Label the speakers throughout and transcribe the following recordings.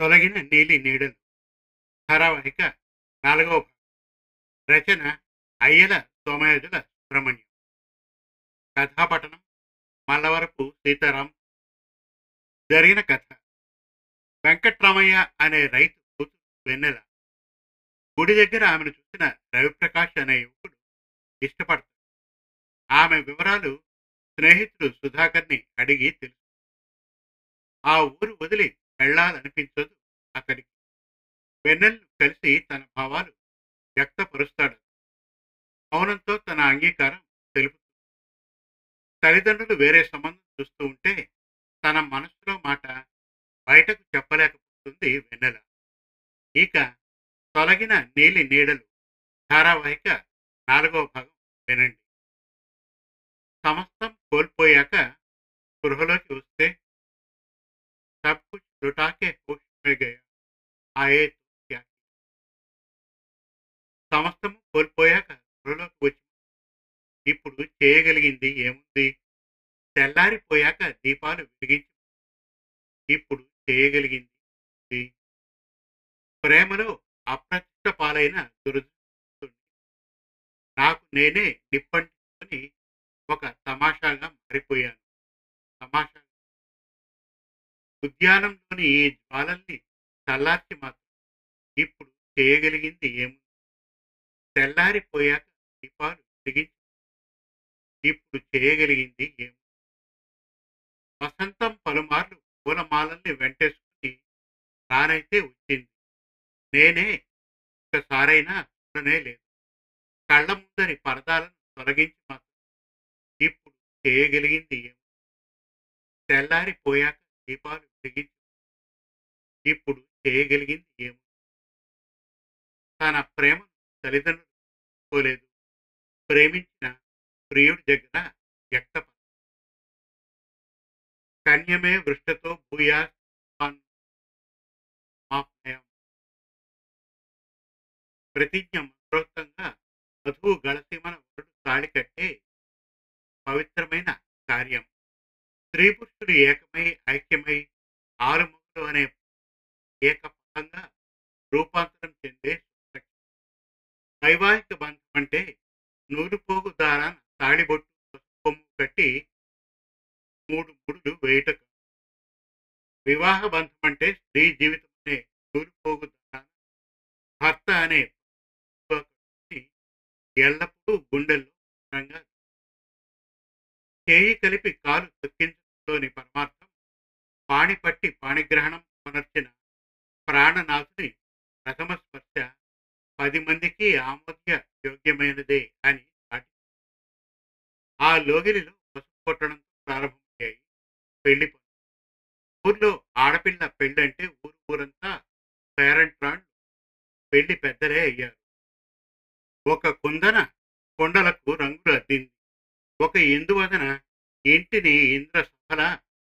Speaker 1: తొలగిన నీలి నీడలు ధారావాహిక నాలుగవ రచన అయ్యల సోమయాజుల సుబ్రహ్మణ్యం. కథాపట్టణం మల్లవరపు సీతారాం. జరిగిన కథ. వెంకట్రామయ్య అనే రైతు కూతురు వెన్నెల. గుడి దగ్గర ఆమెను చూసిన రవిప్రకాష్ అనే యువకుడు ఇష్టపడతాడు. ఆమె వివరాలు స్నేహితుడు సుధాకర్ని అడిగి తెలుసు ఆ ఊరు వదిలి వెళ్ళాలనిపించదు అతడికి వెన్నెల్ను కలిసి తన భావాలు వ్యక్తపరుస్తాడు. మౌనంతో తన అంగీకారం తెలుపుతుంది. తల్లిదండ్రులు వేరే సంబంధం చూస్తూ ఉంటే తన మనసులో మాట బయటకు చెప్పలేకపోతుంది వెన్నెల. ఇక తొలగిన నీలి నీడలు ధారావాహిక నాలుగవ భాగం వినండి. సమస్తం కోల్పోయాక గృహలోకి వస్తే సబ్ लुटा के होश में गया आए तो क्या किया? సమస్తము కోల్పోయాక త్వరలోకి వచ్చి ఇప్పుడు చేయగలిగింది ఏముంది తెల్లారిపోయాక దీపాలు వెలిగించి ఇప్పుడు చేయగలిగింది ఉంది. ప్రేమలో అప్రతిష్ట పాలైన దురదృష్టం నాకు నేనే నిప్పంటుకొని ఒక తమాషాగా మారిపోయాను తమాషా ఉద్యానంలోని ఈ జ్వాలల్ని చల్లార్చి మాత్రం ఇప్పుడు చేయగలిగింది ఏముంది? తెల్లారిపోయాక దీపాలు వెలిగించి. ఇప్పుడు చేయగలిగింది ఏముంది? వసంతం పలుమార్లు పూలమాలల్ని వెంటేసుకుని తానైతే వచ్చింది. నేనే ఒక్కసారైనా చూడనే లేదు. కళ్ళ ముందరి పరదాలను తొలగించి మాత్రం ఇప్పుడు చేయగలిగింది ఏముంది? తెల్లారిపోయాక దీపాలు వెలిగించి ఇప్పుడు చేయగలిగింది ఏమో. తన ప్రేమను తల్లిదండ్రులు పోలేదు ప్రేమించిన ప్రియుడి దగ్గర వ్యక్తప కన్యమే వృష్టతో భూయా ప్రతిజ్ఞ మంత్రోక్తంగా వధువు గళసీమన వరుడు తాళి కట్టే పవిత్రమైన కార్యం. స్త్రీ పురుషుడు ఏకమై ఐక్యమై ఆరుముఖులు అనే ఏకపదంగా రూపాంతరం చెందే వైవాహిక బంధం అంటే నూలుపోగు దారా తాళిబొట్టు కొమ్ము కట్టి మూడు ముడులు వేయుట వివాహ బంధం అంటే స్త్రీ జీవితం అనే నూరుపోగు దారా భర్త అనే ఎల్లప్పుడూ గుండెల్లో చేయి కలిపి కాలు తొక్కించడంలోని పరమార్థం పాణి పట్టి పాణిగ్రహణం కొనర్చిన ప్రాణనాథుని ప్రథమ స్పర్శ పది మందికి ఆమోద్య యోగ్యమైనదే అని చాటి ఆ లోగిలిలో పసుపు కొట్టడంతో ప్రారంభమయ్యాయి. పెళ్ళి ఊర్లో ఆడపిల్ల పెళ్ళి అంటే ఊరు ఊరంతా పేరెంట్ రాండ్ పెళ్ళి పెద్దలే అయ్యారు. ఒక కుందన కొండలకు రంగులు అద్దింది. ఒక ఇందువదన ఇంటిని ఇంద్ర సభల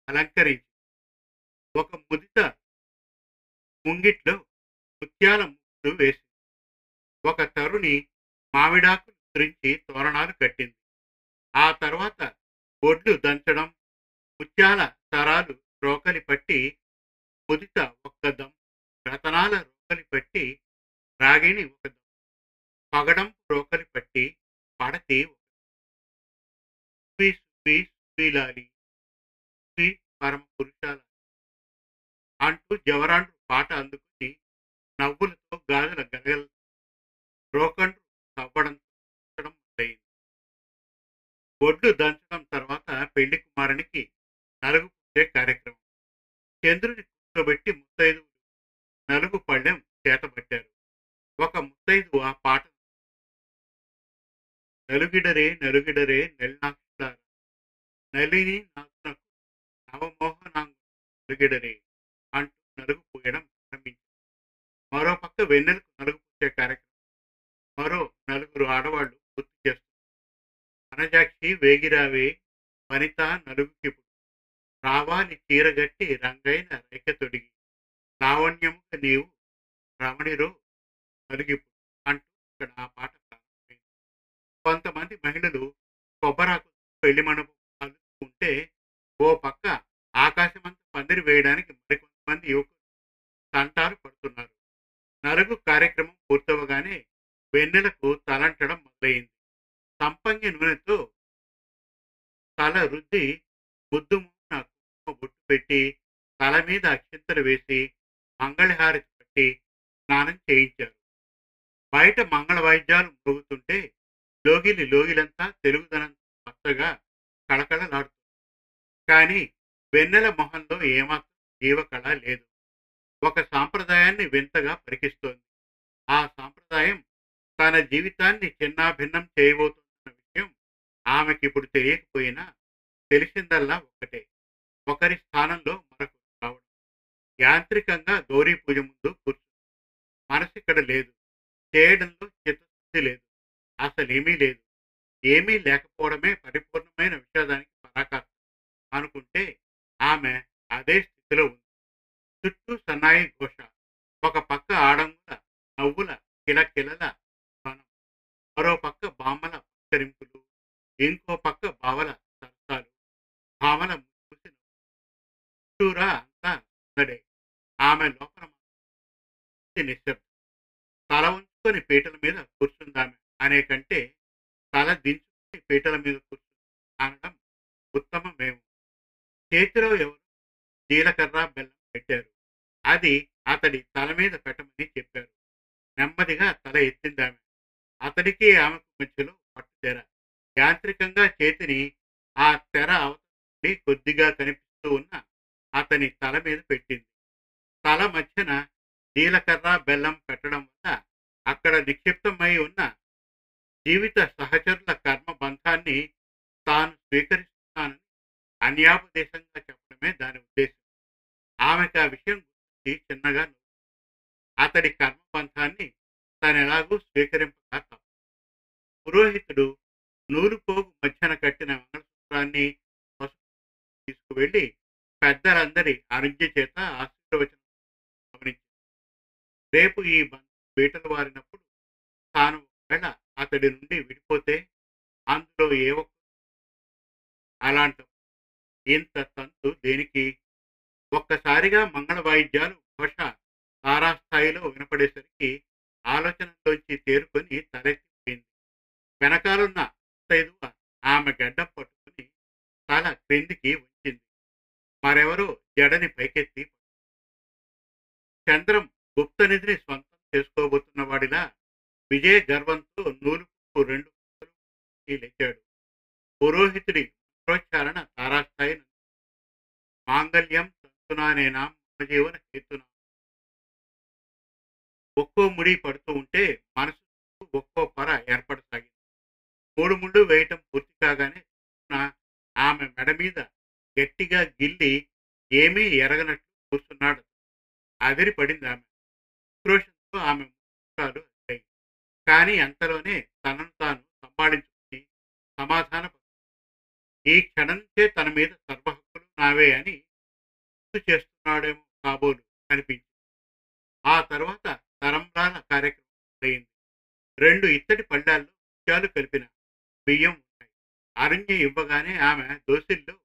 Speaker 1: అలంకరించి ఒక ముదిత ముంగిట్లో ముత్యాల ముక్కులు వేసింది. ఒక తరుణి మామిడాకు తురించి తోరణాలు కట్టింది. ఆ తర్వాత ఒడ్లు దంచడం ముత్యాల తరాలు రోకలి పట్టి ముదిత ఒక్క దం రతనాల రోకలి పట్టి రాగిణి ఒక దం పగడం రోకలి పట్టి పడతి సువి సువి సువిలాలి సువి పరమ పురుషాల అంటూ జవరాండ్రు పాట అందుకుని నవ్వులతో గాజుల గలగల రోకండ్రు తవ్వడం మొదలైంది. ఒడ్లు దంచడం తర్వాత పెళ్ళి కుమారునికి నలుగు పుట్టే కార్యక్రమం. చంద్రుని కూర్చోబెట్టి ముత్తైదువులు నలుగు పళ్ళెం చేతబట్టారు. ఒక ముత్తైదు ఆ పాట నలుగిడరే నలుగిడరే నెల్నాక్షులారా నలిని నాకు నవమోహనాంగు నలుగిడరే. అంటూ నలుగుపోయడం పోయడం మరోపక్క మరో పక్క వెన్నెలకు నలుగు కార్యక్రమం. మరో నలుగురు ఆడవాళ్ళు పూర్తి చేస్తున్నారు. అనజాక్షి వేగిరావే వనిత నలుగుకి రావాలి చీరగట్టి రంగైన రేఖ తొడిగి లావణ్యముగా నీవు రమణిరో నలుగిపు అంటూ ఇక్కడ ఆ పాట ప్రారంభమైంది. కొంతమంది మహిళలు కొబ్బరాకు పెళ్ళి మండపం అలుచుకుంటే ఓ పక్క ఆకాశమంతా పందిరి వేయడానికి మంది యువకులు తంటాలు పడుతున్నారు. నరుగు కార్యక్రమం పూర్తవగానే వెన్నెలకు తలంటడం మొదలైంది. సంపంగి నూనెతో తల రుద్ది ముద్దు కుంకుమ బొట్టు పెట్టి తల మీద అక్షింతలు వేసి మంగళహారతి పట్టి స్నానం చేయించారు. బయట మంగళ వాయిద్యాలు మోగుతుంటే లోగిలి లోగిలంతా తెలుగుదనం కొత్తగా కళకళలాడుతుంది. కానీ వెన్నెల మొహంలో ఏమాత్రం జీవకళ లేదు. ఒక సాంప్రదాయాన్ని వింతగా పరికిస్తోంది. ఆ సాంప్రదాయం తన జీవితాన్ని చిన్నాభిన్నం చేయబోతున్న విషయం ఆమెకి ఇప్పుడు తెలియకపోయినా తెలిసిందల్లా ఒక్కటే. ఒకరి స్థానంలో మరొకరు రావడం. యాంత్రికంగా గౌరీ పూజ ముందు కూర్చుంది. మనసు ఇక్కడ లేదు. చేయడంలో చిత్తశుద్ధి లేదు. అసలేమీ లేదు. ఏమీ లేకపోవడమే పరిపూర్ణమైన విషాదానికి పరాకారం అనుకుంటే ఆమె అదే స్థితిలో ఉంది చుట్టూ సన్నాయి ఘోష. ఒక పక్క ఆడంగుల నవ్వుల కిలకిలల ధ్వనం. మరో పక్క బామల పచ్చరింపులు ఇంకో పక్క బావల సరసాలు. భామల ముసి చుట్టూరా అంతా సందడే ఆమె లోపల నిశ్శబ్దం. తల ఉంచుకొని పీటల మీద కూర్చుందామె అనే కంటే తల దించుకొని పీటల మీద కూర్చుంది. అనడం ఉత్తమమేమో. చేతిలో ఎవరు జీలకర్ర బెల్లం పెట్టారు. అది అతడి తల మీద పెట్టమని చెప్పారు. నెమ్మదిగా తల ఎత్తిందామె అతడికి ఆమెకు మధ్యలో పట్టు తెర. యాంత్రికంగా చేతిని ఆ తెర అవతలి కొద్దిగా కనిపిస్తూ ఉన్న అతని తల మీద పెట్టింది. తల మధ్యన జీలకర్ర బెల్లం పెట్టడం వల్ల అక్కడ నిక్షిప్తమై ఉన్న జీవిత సహచరుల కర్మ బంధాన్ని తాను స్వీకరిస్తున్నానని అన్యాపదేశంగా చెప్పడమే దాని ఉద్దేశం. ఆమెకు ఆ విషయం గురించి చిన్నగా అతడి కర్మ బంధాన్ని తాను ఎలాగూ స్వీకరింపక పురోహితుడు నూలు పోగు మధ్యన కట్టిన మంగళసూత్రాన్ని తీసుకువెళ్ళి పెద్దలందరి అరుంజ చేత ఆశీర్వచనం గమనించారు రేపు ఈ బీటలు వారినప్పుడు తాను ఒకవేళ అతడి నుండి విడిపోతే అందులో ఏ ఒక్క అలాంటి ఇంత తంతు దేనికి? ఒక్కసారిగా మంగళ వాయిద్యాలు ఘోష తారాస్థాయిలో వినపడేసరికి ఆలోచనలోంచి తేరుకొని తలెత్తిపోయింది. వెనకాలన్న ముత్తైదువ ఆమె గడ్డం పట్టుకుని తల క్రిందికి ఉంచింది మరెవరో జడని పైకెత్తి చంద్రం గుప్తనిధిని స్వంతం చేసుకోబోతున్న వాడిలా విజయ గర్వంతో నూలుకు రెండు లేచాడు. పురోహితుడి మంత్రోచ్చారణ తారాస్థాయి మాంగళ్యం తంతునానేనా జీవన హేతునా. ఒక్కో ముడి పడుతూ ఉంటే మనసు ఒక్కో పర ఏర్పడసాగింది. మూడు ముళ్ళు వేయటం పూర్తి కాగానే ఆమె మెడ మీద గట్టిగా గిల్లి ఏమీ ఎరగనట్లు కూర్చున్నాడు. అదిరి పడింది ఆమె. ఉక్రోషంతో ఆమె ముఖాలు కానీ అంతలోనే తనను తాను సంపాదించుకుని సమాధాన ఈ క్షణంచే తన మీద సర్వహక్కులు నావే అని గుర్తు చేస్తున్నాడేమో కాబోలు అనిపించింది. ఆ తర్వాత తరంబ్రాల కార్యక్రమం అయింది రెండు ఇత్తడి పళ్ళాల్లో ముత్యాలు కలిపిన బియ్యం ఉన్నాయి. అరణ్య ఇవ్వగానే ఆమె దోసిల్లో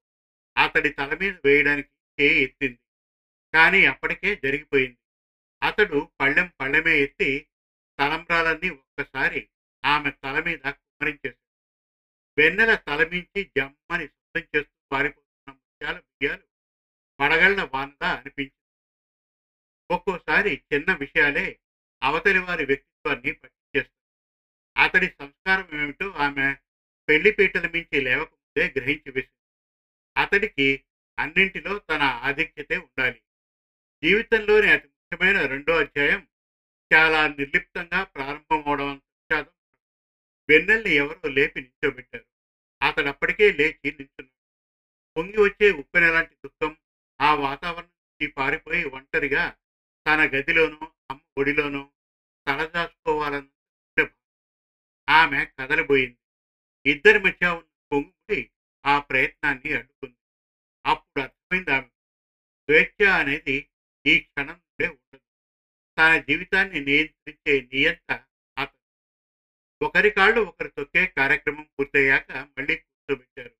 Speaker 1: అతడి తల మీద వేయడానికి చేయి ఎత్తింది. కానీ అప్పటికే జరిగిపోయింది. అతడు పళ్ళెం పళ్ళెమే ఎత్తి తలంబ్రాలన్నీ ఒక్కసారి ఆమె తల మీద కుమరించేశాడు వెన్నెల తలమించి జమ్మని శుద్ధం చేస్తూ పారిపోతున్న ముత్యాల బియ్యాలు పడగళ్ళ వానద అనిపించింది. ఒక్కోసారి చిన్న విషయాలే అవతలి వారి వ్యక్తిత్వాన్ని పట్టించేస్తాయి. అతడి సంస్కారం ఏమిటో ఆమె పెళ్ళి పీటల మించి లేవకముందే గ్రహించి వేసింది. అతడికి అన్నింటిలో తన ఆధిక్యతే ఉండాలి. జీవితంలోని అతి ముఖ్యమైన రెండో అధ్యాయం చాలా నిర్లిప్తంగా ప్రారంభమవడం వెన్నెల్ని ఎవరో లేపి నిల్చోబెట్టారు. అతడు అప్పటికే లేచి నిల్చున్నాడు. పొంగి వచ్చే ఉప్పెనలాంటి దుఃఖం ఆ వాతావరణం నుంచి పారిపోయి ఒంటరిగా తన గదిలోనో అమ్మ ఒడిలోనో తలదాచుకోవాలన్న ఆమె కదలిపోయింది ఇద్దరి మధ్య ఉన్న పొంగుడి ఆ ప్రయత్నాన్ని అడ్డుకుంది. అప్పుడు అర్థమైంది ఆమె స్వేచ్ఛ అనేది ఈ క్షణం నుండే ఉండదు. తన జీవితాన్ని నియంత్రించే నియంత ఒకరి కాళ్ళు ఒకరు తొక్కే కార్యక్రమం పూర్తయ్యాక మళ్ళీ కూర్చోబెట్టారు.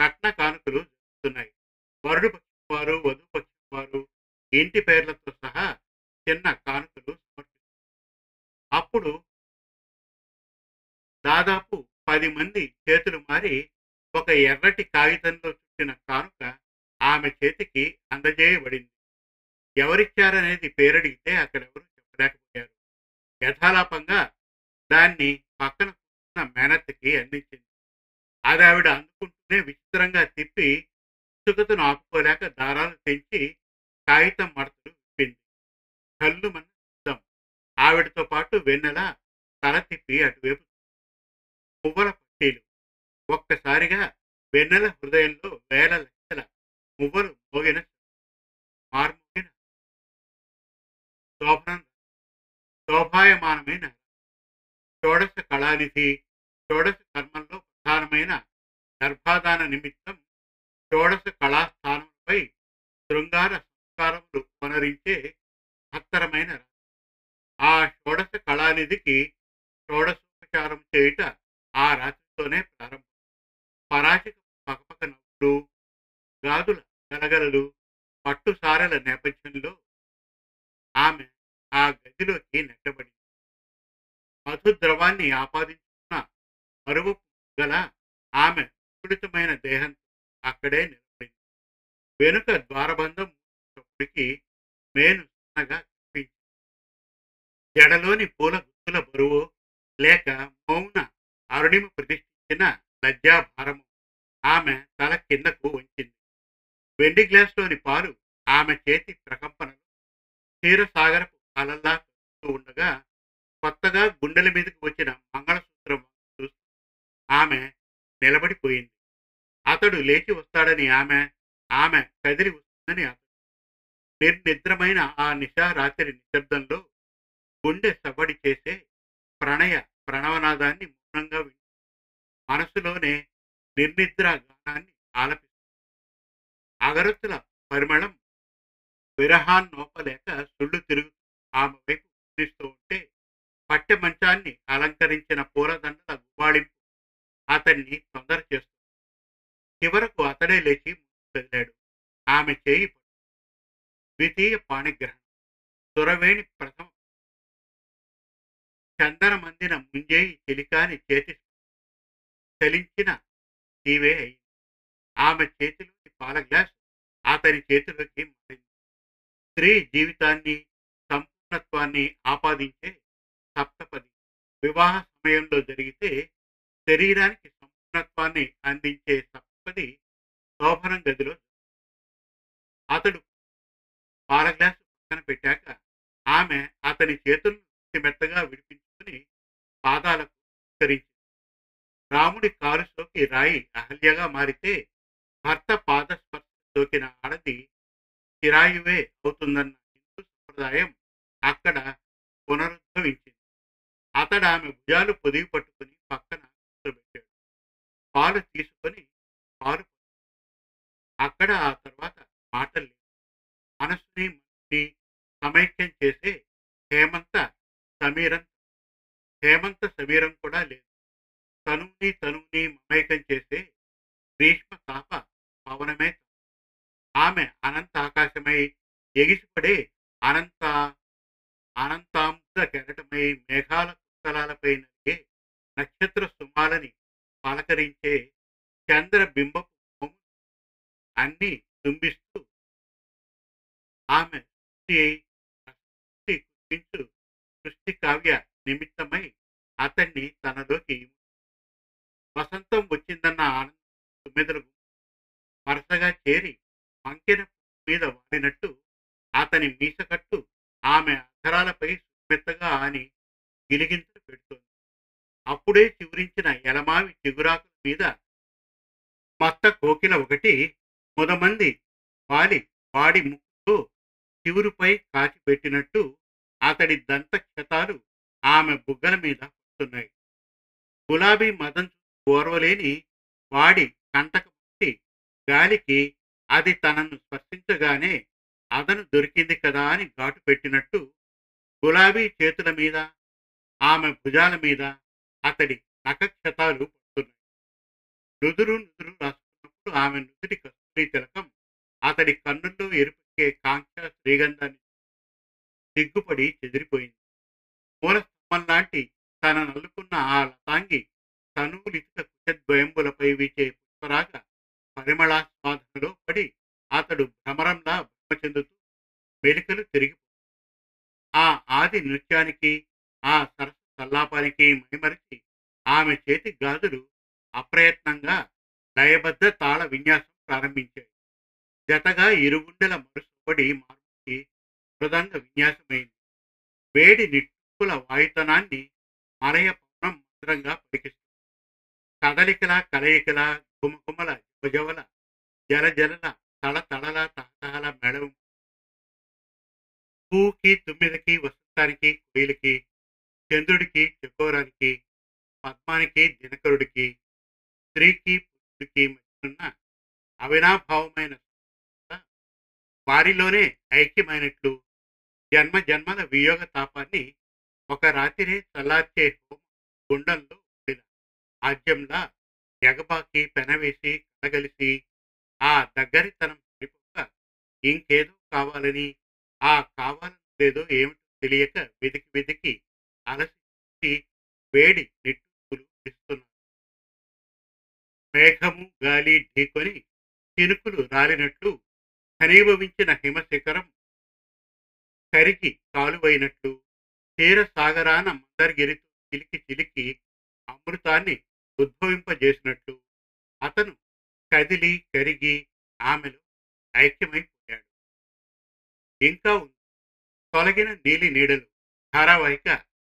Speaker 1: కట్న కానుకలు జరుగుతున్నాయి. వరుడు పక్షం వారు వధువు పక్షం వారు ఇంటి పేర్లతో సహా చిన్న కానుకలు అప్పుడు దాదాపు పది మంది చేతులు మారి ఒక ఎర్రటి కాగితంలో చుట్టిన కానుక ఆమె చేతికి అందజేయబడింది. ఎవరిచ్చారనేది పేరడిగితే అక్కడెవరూ చెప్పలేకపోయారు. యథాలాపంగా దాన్ని పక్కన కూర్చున్న మేనత్తకి అందించింది. అది ఆవిడ అందుకుంటూనే విచిత్రంగా తిప్పి ఉత్సుకతను ఆపుకోలేక దారాలు తెంచి కాగితం మడతలు విప్పింది. కళ్ళు మన శబ్దం ఆవిడతో పాటు వెన్నెల తల తిప్పి అటువైపు పువ్వుల పట్టీలు. ఒక్కసారిగా వెన్నెల హృదయంలో వేల లక్షల మువ్వలు మోగిన మార్మోగిన శోభనం శోభాయమానమైన షోడశ కళానిధి షోడశ కర్మంలో ప్రధానమైన గర్భాధాన నిమిత్తం షోడశ కళాస్థానంపై శృంగార సంస్కారములు కొనరించే మహత్తరమైన ఆ షోడశ కళానిధికి షోడశోపచారం చేయుట ఆ రాత్రితోనే ప్రారంభం. పరాచిక పకపక నవ్వులు గాదుల గలగలలు పట్టుసారల నేపథ్యంలో ఆమె ఆ గదిలోకి నెట్టబడింది. మధు ద్రవాన్ని ఆపాదించుకున్న మరువు గల ఆమె సుడితమైన దేహంతో అక్కడే నిలబడింది. వెనుక ద్వారబంధం మూసినప్పటికీ మేను సన్నగా కనిపించింది. జడలోని పూల గుత్తుల బరువు లేక మౌన అరుణిమ ప్రతిష్ఠించిన లజ్జాభారము ఆమె తల కిందకు వంచింది. వెండి గ్లాస్లోని పాలు ఆమె చేతి ప్రకంపనలు క్షీరసాగరపు అలల్లా ఉండగా కొత్తగా గుండెల మీదకి వచ్చిన మంగళసూత్రం చూస్తూ ఆమె నిలబడిపోయింది. అతడు లేచి వస్తాడని ఆమె ఆమె కదిలి వస్తుందని అతడు. నిర్నిద్రమైన ఆ నిశారాత్రి నిశ్శబ్దంలో గుండె సవ్వడి చేసే ప్రణయ ప్రణవనాదాన్ని మౌనంగా వింటుంది మనసులోనే నిర్నిద్ర గానాన్ని ఆలపిస్తుంది. అగరత్తుల పరిమళం విరహాన్నోపలేక సుళ్ళు తిరుగు ఆమె వైపు ఉంటే పట్టె మంచాన్ని అలంకరించిన పూలదండల గుబాళింపు అతన్ని తొందర చేస్తుంది. చివరకు అతడే లేచి వెళ్ళాడు. ఆమె చేయి ద్వితీయ పాణిగ్రహణం. సురవేణి ప్రథమ చందనమందిన ముంజేయి చెలికాని చేతి చలించిన తీవే అయింది ఆమె చేతిలోని పాల గ్లాస్ అతని చేతిలోకి మారింది. స్త్రీ జీవితాన్ని సంపూర్ణత్వాన్ని ఆపాదించే సప్తపది వివాహ సమయంలో జరిగితే శరీరానికి సంపూర్ణత్వాన్ని అందించే సప్తపది శోభనం గదిలో అతడు పాలగ్లాసు పక్కన పెట్టాక ఆమె అతని చేతులను మెత్తగా విడిపించుకుని పాదాలకు విస్తరించింది రాముడి కారు సోకి రాయి అహల్యగా మారితే భర్త పాదస్పర్శ సోకిన ఆడది చిరాయువే అవుతుందన్న హిందూ సంప్రదాయం అక్కడ పునరుద్భవించింది. అతడు ఆమె భుజాలు పొదిగి పట్టుకుని పక్కన కూర్చోబెట్టాడు పాలు తీసుకొని పాలు అక్కడ ఆ తర్వాత మాటలు లేవు. మనసుని మనసుని సమైక్యం చేసే హేమంత సమీరం హేమంత సమీరం కూడా లేదు. తనువుని తనువుని మమైకం చేసే గ్రీష్మ తాప పవనమే ఆమె అనంత ఆకాశమై ఎగిసిపడే అనంత అనంతాంశ కెరటమై మేఘాల స్థలాలపై నడిగే నక్షత్ర సుమాలని పలకరించే చంద్ర బింబపు అన్ని తుంబిస్తూ ఆమె సృష్టి కురిపించు సృష్టి కావ్య నిమిత్తమై అతన్ని తనలోకి వసంతం వచ్చిందన్న ఆనందం తుమ్మెదలకు వరుసగా చేరి మంకెన మీద వాడినట్టు అతని మీసకట్టు ఆమె అధరాలపై సుమెత్తగా అని గిలిగింతలు పెడుతోంది. అప్పుడే చిగురించిన ఎలమావి చిగురాకుల మీద మత్త కోకిల ఒకటి ముదమంది వాలి వాడి ముక్కుతో చివురుపై కాచి పెట్టినట్టు అతడి దంత క్షతాలు ఆమె బుగ్గల మీద పడుతున్నాయి. గులాబీ మదం ఓర్వలేని వాడి కంటకముట్టి గాలికి అది తనను స్పర్శించగానే అదను దొరికింది కదా అని ఘాటు పెట్టినట్టు గులాబీ చేతుల మీద ఆమె భుజాల మీద అతడి నఖక్షతాలు పడుతున్నాయి. నుదురు నుదురు రాసుకున్నప్పుడు ఆమె నుదుటి కస్తూరి తిలకం అతడి కన్నుల్లో ఎరుపెక్కే కాంక్ష శ్రీగంధాన్ని సిగ్గుపడి చెదిరిపోయింది. మూల లాంటి తన నల్లుకున్న ఆ లతాంగి తనువులిత కుషద్వయంబులపై వీచే పుష్పరాగ పరిమళాస్వాదనలో పడి అతడు భ్రమరంలా భ్రమ చెందుతూ మెలికలు తిరిగి ఆ ఆది నృత్యానికి ఆ సరస్సు సల్లాపానికి మైమరిచి ఆమె చేతి గాజులు అప్రయత్నంగా లయబద్ధ తాళ విన్యాసం ప్రారంభించాయి. జతగా ఇరుగుండెల మరుసపడి మార్పుకి మృదంగ విన్యాసమైంది. వేడి నిట్టుకుల వాయుతనాన్ని మరయ పవనం మంత్రంగా పలికిస్తుంది. కదలికల కలయికల గుమగుమల జవజవల జలజలల తళ తళల తహతహల మెడవు పూకి తుమ్మిదకి వసంతానికి కుయిలకి చంద్రుడికి చకోరానికి పద్మానికి దినకరుడికి స్త్రీకి పురుషుడికి మధ్యనున్న అవినాభావమైన వారిలోనే ఐక్యమైనట్లు జన్మ జన్మల వియోగ తాపాన్ని ఒక రాత్రి చల్లార్చే హోమ గుండంలో ఉండిన ఆజ్యంలా ఎగబాకి పెనవేసి కలగలిసి ఆ దగ్గరితనం సరిపోక ఇంకేదో కావాలని ఆ కావాలనేదో ఏమిటో తెలియక వెతికి వెతికి అలసి వేడి నిట్టూపులు ఇస్తున్నారు మేఘము గాలి ఢీకొని చినుకులు రాలినట్లు ఘనీభవించిన హిమశిఖరం కరిగి కాలువైనట్లు తీర సాగరాన మందరగిరితో చిలికి చిలికి అమృతాన్ని ఉద్భవింపజేసినట్లు అతను కదిలి కరిగి ఆమెలో ఐక్యమైపోయాడు ఇంకా ఉంది. తొలగిన నీలి నీడలు ధారావాహిక